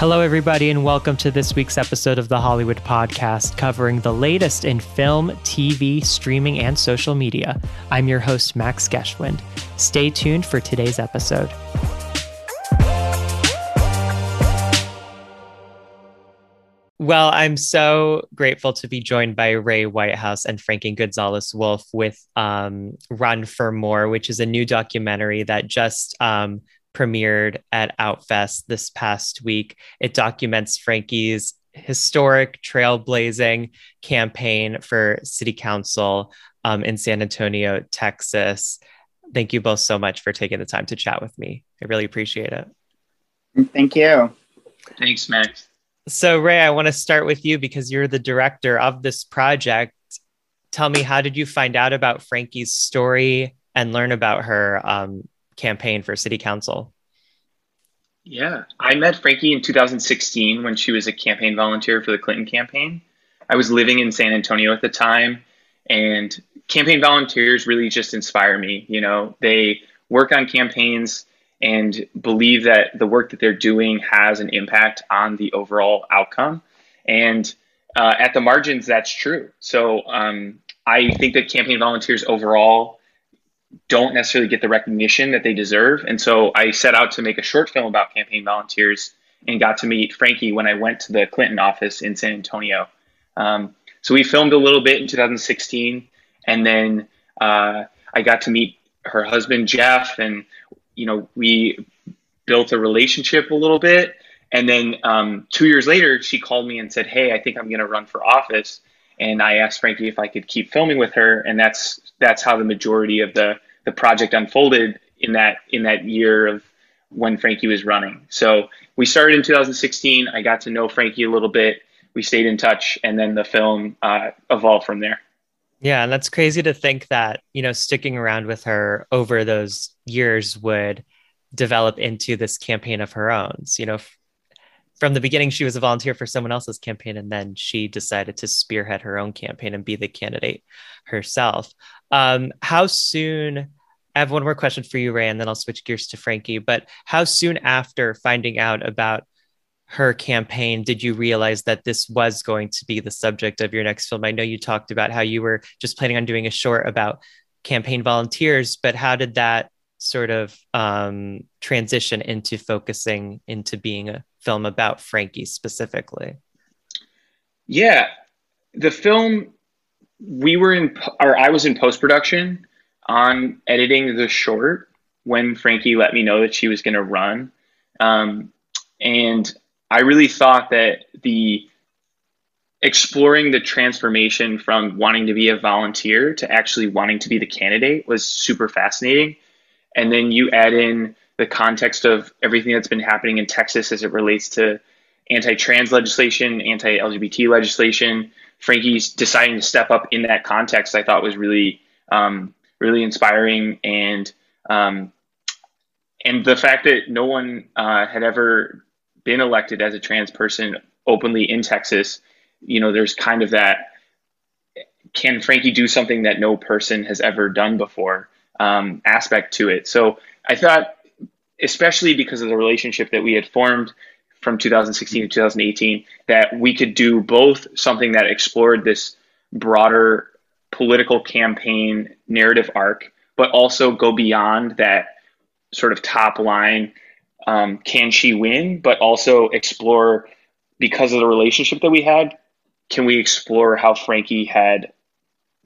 Hello, everybody, and welcome to this week's episode of the Hollywood Podcast, covering the latest in film, TV, streaming, and social media. I'm your host, Max Geschwind. Stay tuned for today's episode. Well, I'm so grateful to be joined by Ray Whitehouse and Frankie Gonzales-Wolfe with um, Run for More, which is a new documentary that just um, premiered at Outfest this past week. It documents Frankie's historic trailblazing campaign for city council um, in San Antonio, Texas. Thank you both so much for taking the time to chat with me. I really appreciate it. Thank you. Thanks, Max. So, Ray, I want to start with you because you're the director of this project. Tell me, how did you find out about Frankie's story and learn about her um, campaign for city council? Yeah, I met Frankie in 2016 when she was a campaign volunteer for the Clinton campaign. I was living in San Antonio at the time, and campaign volunteers really just inspire me. You know, they work on campaigns and believe that the work that they're doing has an impact on the overall outcome. And uh, at the margins, that's true. So um, I think that campaign volunteers overall don't necessarily get the recognition that they deserve. And so I set out to make a short film about campaign volunteers and got to meet Frankie when I went to the Clinton office in San Antonio. Um, so we filmed a little bit in 2016, and then uh, I got to meet her husband Jeff, and you know we built a relationship a little bit. And then um, two years later, she called me and said, "Hey, I think I'm going to run for office." and I asked Frankie if I could keep filming with her, and that's that's how the majority of the the project unfolded in that in that year of when Frankie was running. So we started in 2016. I got to know Frankie a little bit. We stayed in touch, and then the film uh, evolved from there. Yeah, and that's crazy to think that you know sticking around with her over those years would develop into this campaign of her own. So, you know, from the beginning she was a volunteer for someone else's campaign and then she decided to spearhead her own campaign and be the candidate herself. Um, how soon i have one more question for you ray and then i'll switch gears to frankie but how soon after finding out about her campaign did you realize that this was going to be the subject of your next film? I know you talked about how you were just planning on doing a short about campaign volunteers but how did that sort of um, transition into focusing into being a film about Frankie specifically? Yeah, the film we were in, or I was in post production on editing the short when Frankie let me know that she was going to run, um, and I really thought that the exploring the transformation from wanting to be a volunteer to actually wanting to be the candidate was super fascinating. And then you add in the context of everything that's been happening in Texas as it relates to anti-trans legislation, anti-LGBT legislation. Frankie's deciding to step up in that context, I thought was really, um, really inspiring, and um, and the fact that no one uh, had ever been elected as a trans person openly in Texas, you know, there's kind of that. Can Frankie do something that no person has ever done before? Um, aspect to it. So I thought especially because of the relationship that we had formed from 2016 to 2018, that we could do both something that explored this broader political campaign narrative arc, but also go beyond that sort of top line um, can she win, but also explore because of the relationship that we had, can we explore how Frankie had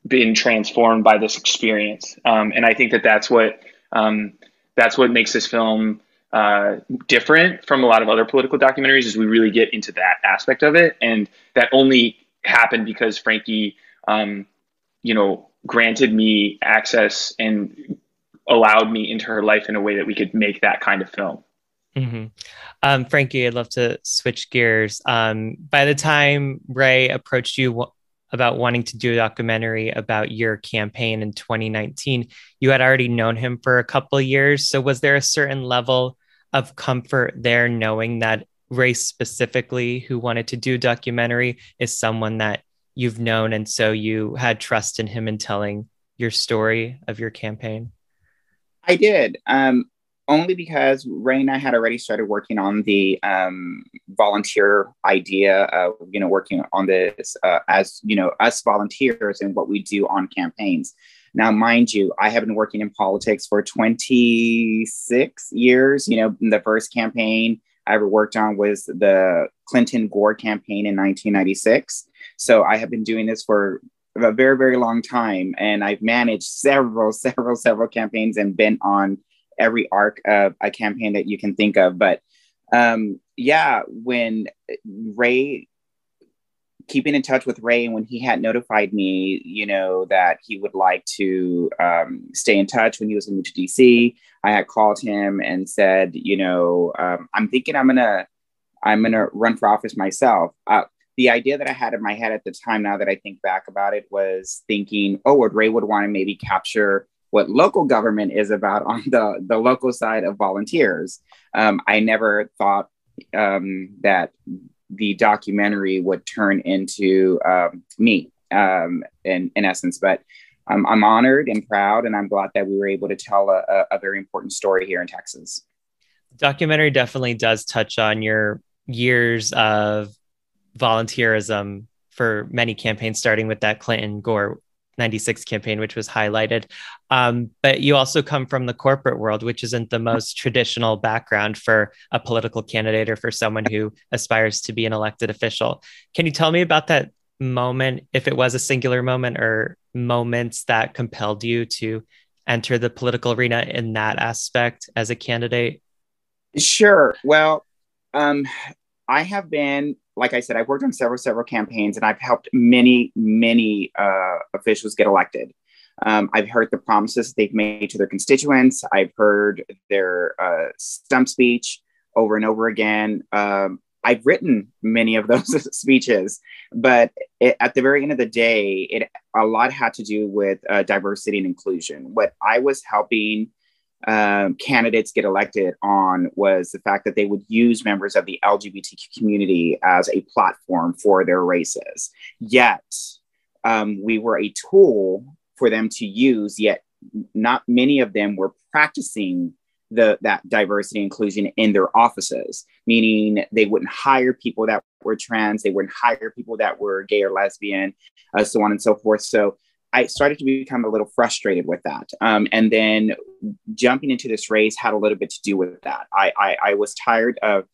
been transformed by this experience? Um, and I think that that's what um, that's what makes this film uh, different from a lot of other political documentaries is we really get into that aspect of it. And that only happened because frankie um, you know granted me access and allowed me into her life in a way that we could make that kind of film. Mm-hmm. um, frankie i'd love to switch gears. Um, by the time ray approached you about wanting to do a documentary about your campaign in 2019 you had already known him for a couple years. So was there a certain level of comfort there knowing that ray specifically who wanted to do documentary is someone that you've known and so you had trust in him in telling your story of your campaign? I did. Um, only because Ray and I had already started working on the um, volunteer idea of, you know, working on this uh, as, you know, us volunteers and what we do on campaigns. Now, mind you, I have been working in politics for 26 years. You know, the first campaign I ever worked on was the Clinton Gore campaign in 1996. So I have been doing this for a very, very long time. And I've managed several, several, several campaigns and been on every arc of a campaign that you can think of. But um, yeah, when Ray, keeping in touch with Ray, when he had notified me, you know, that he would like to um, stay in touch when he was moving to DC, I had called him and said, you know, um, I'm thinking I'm gonna, I'm gonna run for office myself. Uh, the idea that I had in my head at the time, now that I think back about it, was thinking, oh, would Ray would want to maybe capture what local government is about on the, the local side of volunteers. Um, I never thought um, that the documentary would turn into um, me um, in, in essence. But I'm honored and proud, and I'm glad that we were able to tell a, a very important story here in Texas. Documentary definitely does touch on your years of volunteerism for many campaigns, starting with that Clinton Gore 96 campaign, which was highlighted. Um, but you also come from the corporate world, which isn't the most traditional background for a political candidate or for someone who aspires to be an elected official. Can you tell me about that moment, if it was a singular moment or moments that compelled you to enter the political arena in that aspect as a candidate? Sure. Well, um, I have been like I said, I've worked on several, several campaigns and I've helped many, many uh, officials get elected. Um, I've heard the promises they've made to their constituents. I've heard their uh, stump speech over and over again. Um, I've written many of those speeches, but it, at the very end of the day, it a lot had to do with uh, diversity and inclusion. What I was helping um, candidates get elected on was the fact that they would use members of the LGBTQ community as a platform for their races. Yet, um, we were a tool for them to use, yet, not many of them were practicing the, that diversity inclusion in their offices, meaning they wouldn't hire people that were trans, they wouldn't hire people that were gay or lesbian, uh, so on and so forth. So I started to become a little frustrated with that. Um, and then jumping into this race had a little bit to do with that. I, I, I was tired of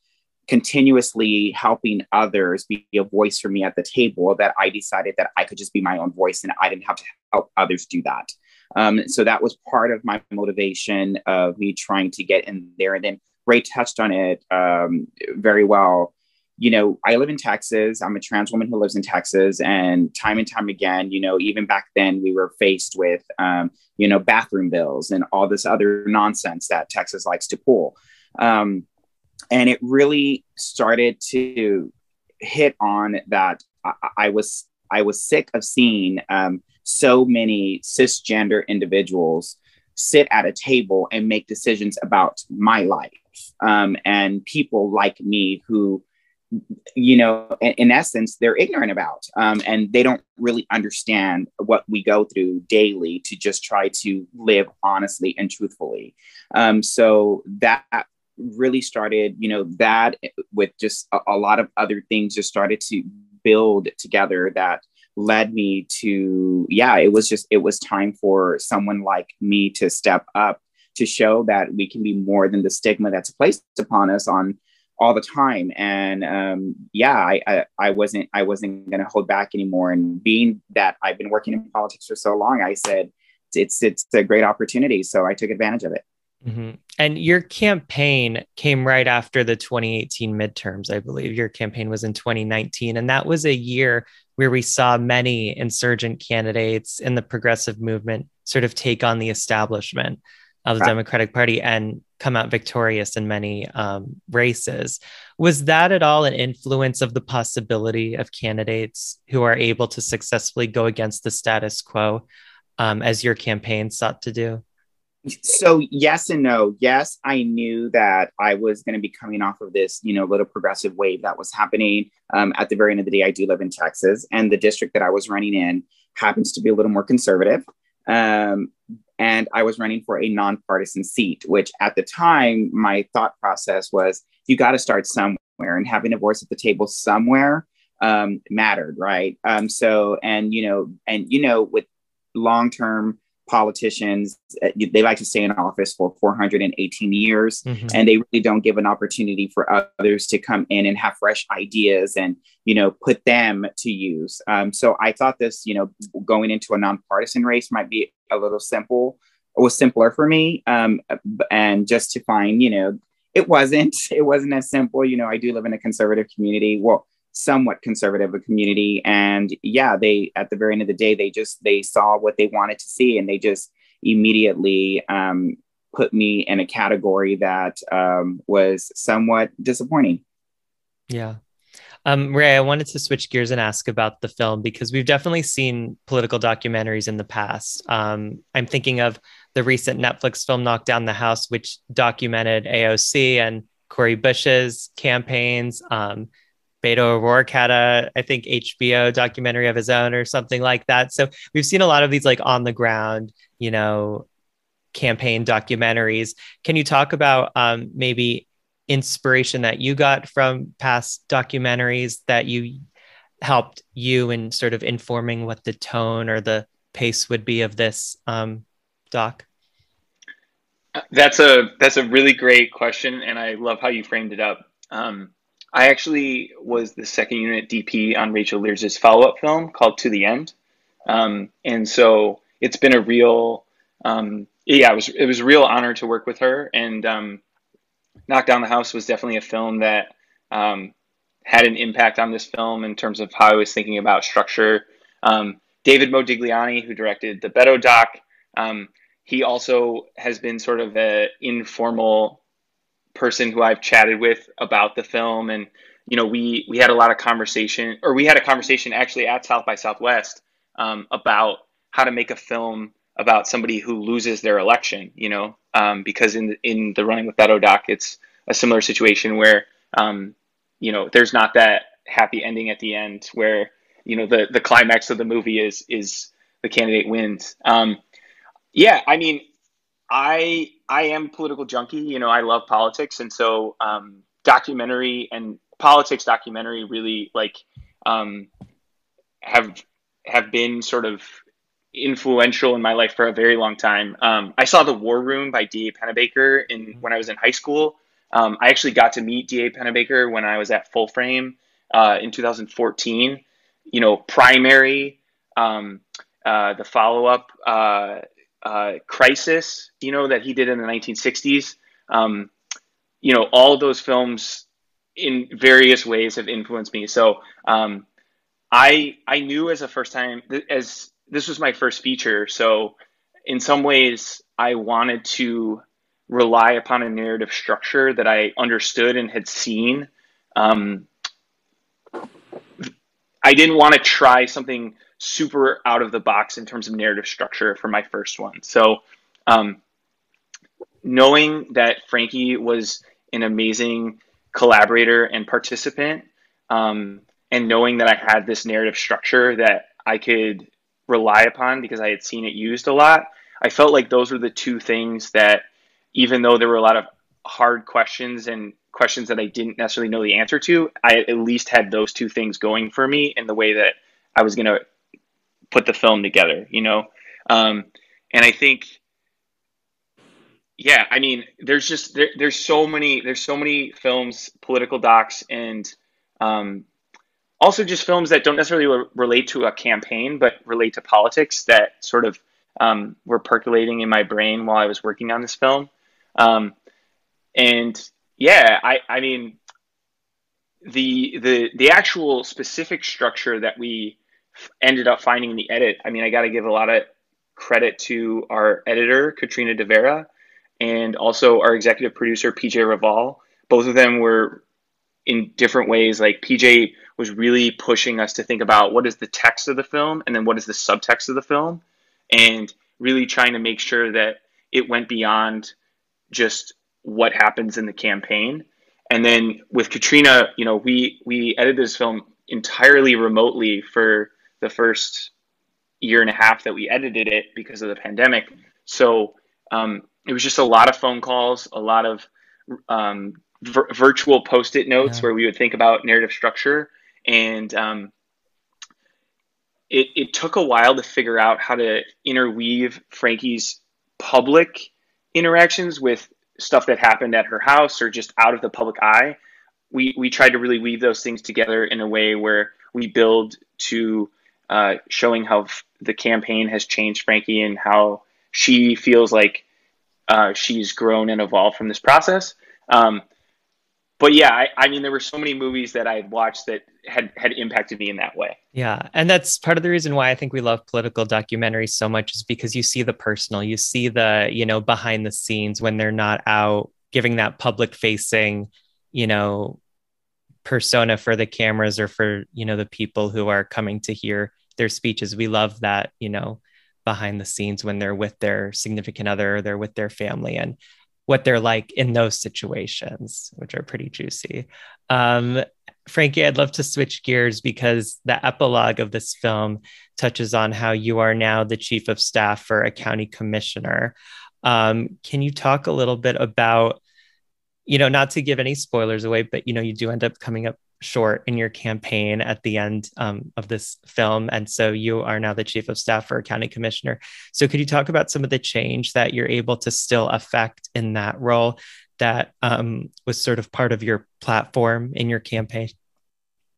continuously helping others be a voice for me at the table that I decided that I could just be my own voice and I didn't have to help others do that. Um, so that was part of my motivation of me trying to get in there. And then Ray touched on it um, very well you know, I live in Texas. I'm a trans woman who lives in Texas. And time and time again, you know, even back then, we were faced with, um, you know, bathroom bills and all this other nonsense that Texas likes to pull. Um, and it really started to hit on that I, I was I was sick of seeing um, so many cisgender individuals sit at a table and make decisions about my life um, and people like me who you know, in, essence, they're ignorant about, um, and they don't really understand what we go through daily to just try to live honestly and truthfully. Um, so that really started, you know, that with just a, a lot of other things just started to build together that led me to, yeah, it was just, it was time for someone like me to step up to show that we can be more than the stigma that's placed upon us on all the time. And um, yeah I, I, I wasn't i wasn't going to hold back anymore. And being that i've been working in politics for so long i said it's it's a great opportunity. So i took advantage of it. Mm-hmm. and your campaign came right after the 2018 midterms i believe. Your campaign was in 2019 and that was a year where we saw many insurgent candidates in the progressive movement sort of take on the establishment of the right. democratic party and come out victorious in many um, races. Was that at all an influence of the possibility of candidates who are able to successfully go against the status quo um, as your campaign sought to do? So yes and no. Yes, I knew that I was going to be coming off of this, you know, little progressive wave that was happening. Um, at the very end of the day, I do live in Texas, and the district that I was running in happens to be a little more conservative. Um, and I was running for a nonpartisan seat, which at the time, my thought process was you got to start somewhere and having a voice at the table somewhere um, mattered, right? Um, so, and, you know, and, you know, with long term politicians uh, they like to stay in office for 418 years mm-hmm. and they really don't give an opportunity for others to come in and have fresh ideas and you know put them to use. Um, so i thought this you know going into a nonpartisan race might be a little simple it was simpler for me um, and just to find you know it wasn't it wasn't as simple. You know i do live in a conservative community. Well somewhat conservative a community and yeah they at the very end of the day they just they saw what they wanted to see and they just immediately um, put me in a category that um, was somewhat disappointing yeah um, Ray, I wanted to switch gears and ask about the film because we've definitely seen political documentaries in the past. Um, I'm thinking of the recent Netflix film Knock Down the House, which documented AOC and Cori Bush's campaigns. Um, Beto O'Rourke had a, I think, HBO documentary of his own or something like that. So we've seen a lot of these like on the ground, you know, campaign documentaries. Can you talk about um, maybe inspiration that you got from past documentaries that you helped you in sort of informing what the tone or the pace would be of this um, doc? That's a that's a really great question, and I love how you framed it up. Um, I actually was the second unit DP on Rachel Lears' follow up film called To the End. Um, and so it's been a real, um, yeah, it was, it was a real honor to work with her. And um, Knock Down the House was definitely a film that um, had an impact on this film in terms of how I was thinking about structure. Um, David Modigliani, who directed the Beto doc, um, he also has been sort of an informal person who I've chatted with about the film, and you know, we we had a lot of conversation, or we had a conversation actually at South by Southwest um, about how to make a film about somebody who loses their election. You know, um, because in the, in the running with Beto doc, it's a similar situation where um, you know there's not that happy ending at the end where you know the the climax of the movie is is the candidate wins. Um, yeah, I mean, I I am political junkie. You know, I love politics, and so um, documentary and politics documentary really like um, have have been sort of influential in my life for a very long time. Um, I saw The War Room by D.A. Pennebaker in mm-hmm. when I was in high school. Um, I actually got to meet D.A. Pennebaker when I was at Full Frame uh, in 2014. You know, Primary, um, uh, the follow up. Uh, uh, Crisis, you know, that he did in the 1960s. Um, you know, all those films in various ways have influenced me. So um, I I knew as a first time as this was my first feature. So in some ways, I wanted to rely upon a narrative structure that I understood and had seen. Um, I didn't want to try something super out of the box in terms of narrative structure for my first one. So, um, knowing that Frankie was an amazing collaborator and participant, um, and knowing that I had this narrative structure that I could rely upon because I had seen it used a lot, I felt like those were the two things that, even though there were a lot of hard questions and questions that I didn't necessarily know the answer to, I at least had those two things going for me in the way that I was going to put the film together, you know? Um, and I think, yeah, I mean, there's just, there, there's so many, there's so many films, political docs, and um, also just films that don't necessarily re- relate to a campaign, but relate to politics that sort of um, were percolating in my brain while I was working on this film. Um, and yeah, I, I mean, the the the actual specific structure that we ended up finding the edit. I mean, I got to give a lot of credit to our editor, Katrina De Vera, and also our executive producer, PJ Raval. Both of them were in different ways. Like PJ was really pushing us to think about what is the text of the film and then what is the subtext of the film, and really trying to make sure that it went beyond just what happens in the campaign. And then with Katrina, you know, we we edited this film entirely remotely for the first year and a half that we edited it because of the pandemic. So um, it was just a lot of phone calls, a lot of um, vir- virtual post-it notes yeah. where we would think about narrative structure, and um, it, it took a while to figure out how to interweave Frankie's public interactions with stuff that happened at her house or just out of the public eye. We we tried to really weave those things together in a way where we build to uh, showing how f- the campaign has changed Frankie and how she feels like uh, she's grown and evolved from this process. Um, but yeah, I, I, mean, there were so many movies that I watched that had had impacted me in that way. Yeah, and that's part of the reason why I think we love political documentaries so much is because you see the personal, you see the you know behind the scenes when they're not out giving that public facing, you know, persona for the cameras or for you know the people who are coming to hear their speeches. We love that you know behind the scenes when they're with their significant other or they're with their family and what they're like in those situations, which are pretty juicy. Um, Frankie, I'd love to switch gears because the epilogue of this film touches on how you are now the chief of staff for a county commissioner. Um, can you talk a little bit about, you know, not to give any spoilers away, but you know, you do end up coming up short in your campaign at the end um, of this film. And so you are now the chief of staff for a county commissioner. So could you talk about some of the change that you're able to still affect in that role that um, was sort of part of your platform in your campaign?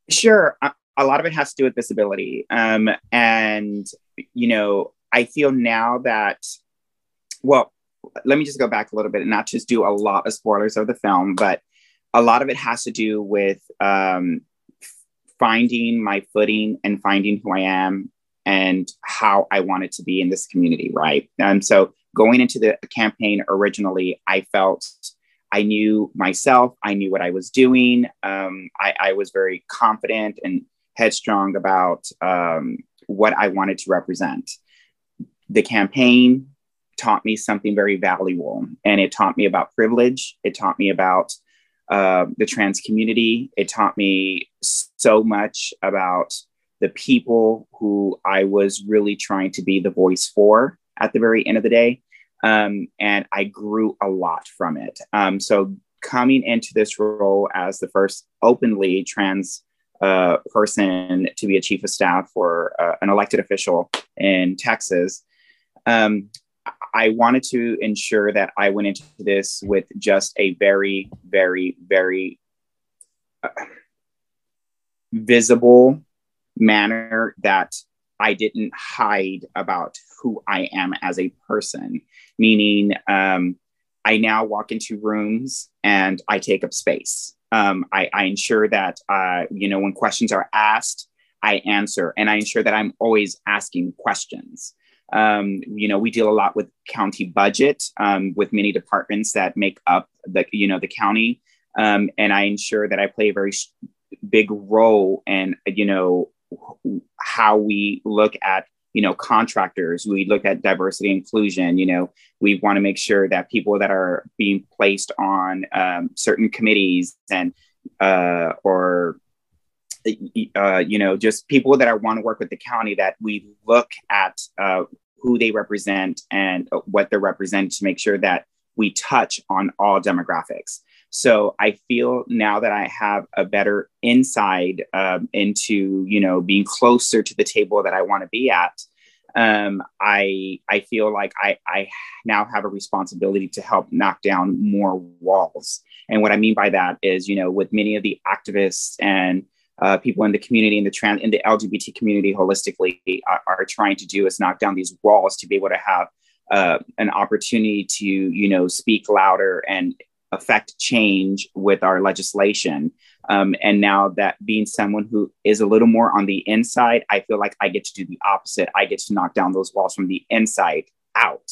Sure. A lot of it has to do with disability. Um, and, you know, I feel now that, well, let me just go back a little bit and not just do a lot of spoilers of the film, but a lot of it has to do with um, finding my footing and finding who I am and how I wanted to be in this community, right? And so going into the campaign originally, I felt I knew myself, I knew what I was doing. Um, I, I, was very confident and headstrong about um, what I wanted to represent. The campaign taught me something very valuable, and it taught me about privilege. It taught me about uh, the trans community. It taught me so much about the people who I was really trying to be the voice for at the very end of the day. Um, and I grew a lot from it. Um, so, coming into this role as the first openly trans uh, person to be a chief of staff for uh, an elected official in Texas, um, I wanted to ensure that I went into this with just a very, very, very uh, visible manner that I didn't hide about who I am as a person. Meaning, um, I now walk into rooms and I take up space. Um, I, I, ensure that, uh, you know, when questions are asked, I answer and I ensure that I'm always asking questions. Um, you know, we deal a lot with county budget um, with many departments that make up the, you know, the county. Um, and I ensure that I play a very big role in, you know, how we look at, you know, contractors. We look at diversity inclusion. You know, we want to make sure that people that are being placed on um, certain committees and uh, or uh, you know, just people that I want to work with the county that we look at uh, who they represent and what they're representing to make sure that we touch on all demographics. So I feel now that I have a better insight um, into, you know, being closer to the table that I want to be at. Um, I I feel like I I now have a responsibility to help knock down more walls. And what I mean by that is, you know, with many of the activists and uh, people in the community in the trans in the LGBT community holistically are, are, trying to do is knock down these walls to be able to have uh, an opportunity to you know speak louder and affect change with our legislation. Um, and now that being someone who is a little more on the inside, I feel like I get to do the opposite. I get to knock down those walls from the inside out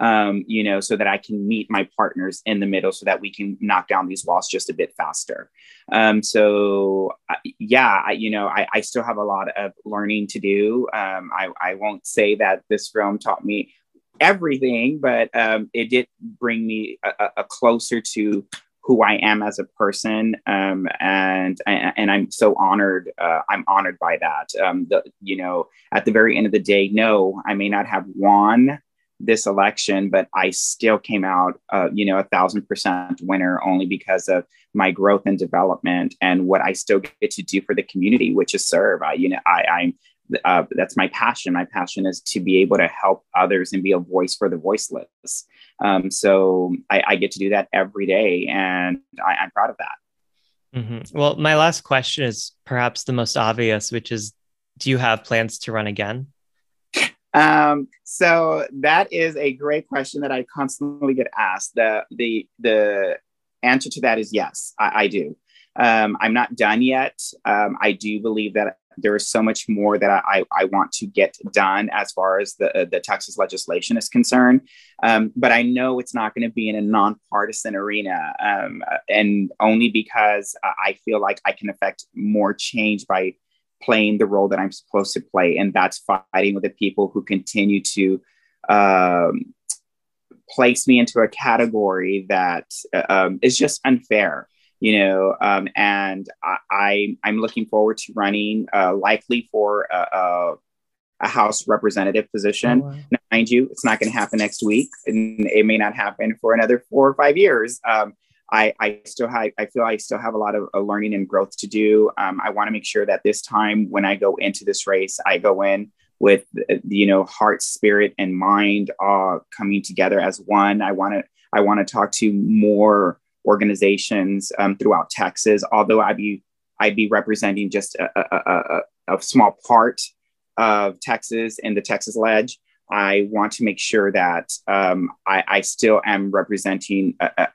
um, you know, so that I can meet my partners in the middle so that we can knock down these walls just a bit faster. Um, so, yeah, I, you know, I, I, still have a lot of learning to do. Um, I, I won't say that this film taught me everything, but um, it did bring me a, a, closer to who I am as a person, um, and and I'm so honored. Uh, I'm honored by that. Um, the, you know, at the very end of the day, no, I may not have won this election, but I still came out, uh, you know, a thousand percent winner only because of my growth and development and what I still get to do for the community, which is serve. I, you know, I, I'm uh, that's my passion. My passion is to be able to help others and be a voice for the voiceless. Um, so I, I, get to do that every day, and I, am proud of that. Mm-hmm. Well, my last question is perhaps the most obvious, which is, do you have plans to run again? Um, so that is a great question that I constantly get asked. The the the answer to that is yes, I, I do. Um, I'm not done yet. Um, I do believe that there is so much more that I, I want to get done as far as the, uh, the Texas legislation is concerned. Um, but I know it's not going to be in a nonpartisan arena. Um, and only because I feel like I can affect more change by playing the role that I'm supposed to play. And that's fighting with the people who continue to um, place me into a category that uh, um, is just unfair you know, um, and I, I am looking forward to running uh, likely for a, a, a, House representative position. Oh, wow. Now, mind you, it's not going to happen next week, and it may not happen for another four or five years. Um, I, I still have, I feel I still have a lot of uh, learning and growth to do. Um, I want to make sure that this time when I go into this race, I go in with you know heart, spirit, and mind uh, coming together as one. I want to I want to talk to more organizations um, throughout Texas. Although I'd be I'd be representing just a, a, a, a small part of Texas and the Texas Lege. I want to make sure that um, I, I, still am representing a,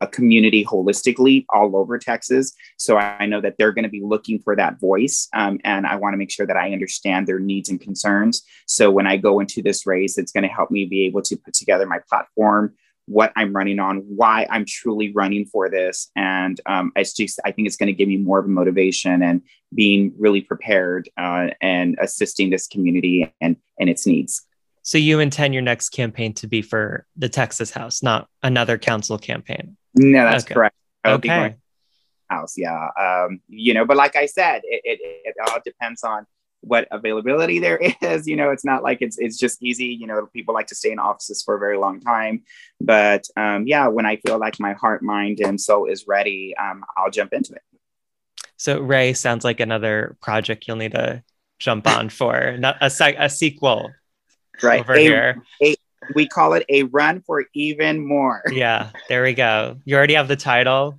a, community holistically all over Texas. So I know that they're going to be looking for that voice. Um, and I want to make sure that I understand their needs and concerns. So when I go into this race, it's going to help me be able to put together my platform what I'm running on, why I'm truly running for this. And um, it's just, I think it's going to give me more of a motivation and being really prepared uh, and assisting this community and, and its needs. So you intend your next campaign to be for the Texas House, not another council campaign? No, that's okay. correct. okay. House, yeah. Um, you know, but like I said, it, it, it all depends on what availability there is. You know, it's not like it's it's just easy. You know, people like to stay in offices for a very long time. But um, yeah, when I feel like my heart, mind, and soul is ready, um, I'll jump into it. So Ray sounds like another project you'll need to jump on for not a, a sequel, right? Over a, here. A, we call it a run for even more. Yeah, there we go. You already have the title.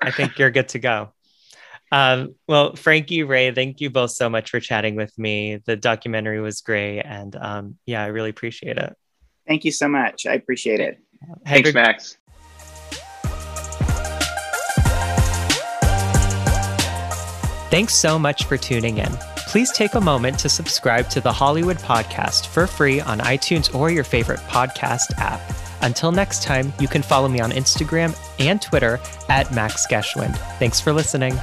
I think you're good to go. Um, well, Frankie, Ray, thank you both so much for chatting with me. The documentary was great. And um, yeah, I really appreciate it. Thank you so much. I appreciate it. Thanks, Max. Thanks so much for tuning in. Please take a moment to subscribe to the Hollywood Podcast for free on iTunes or your favorite podcast app. Until next time, you can follow me on Instagram and Twitter at Max Geschwind. Thanks for listening.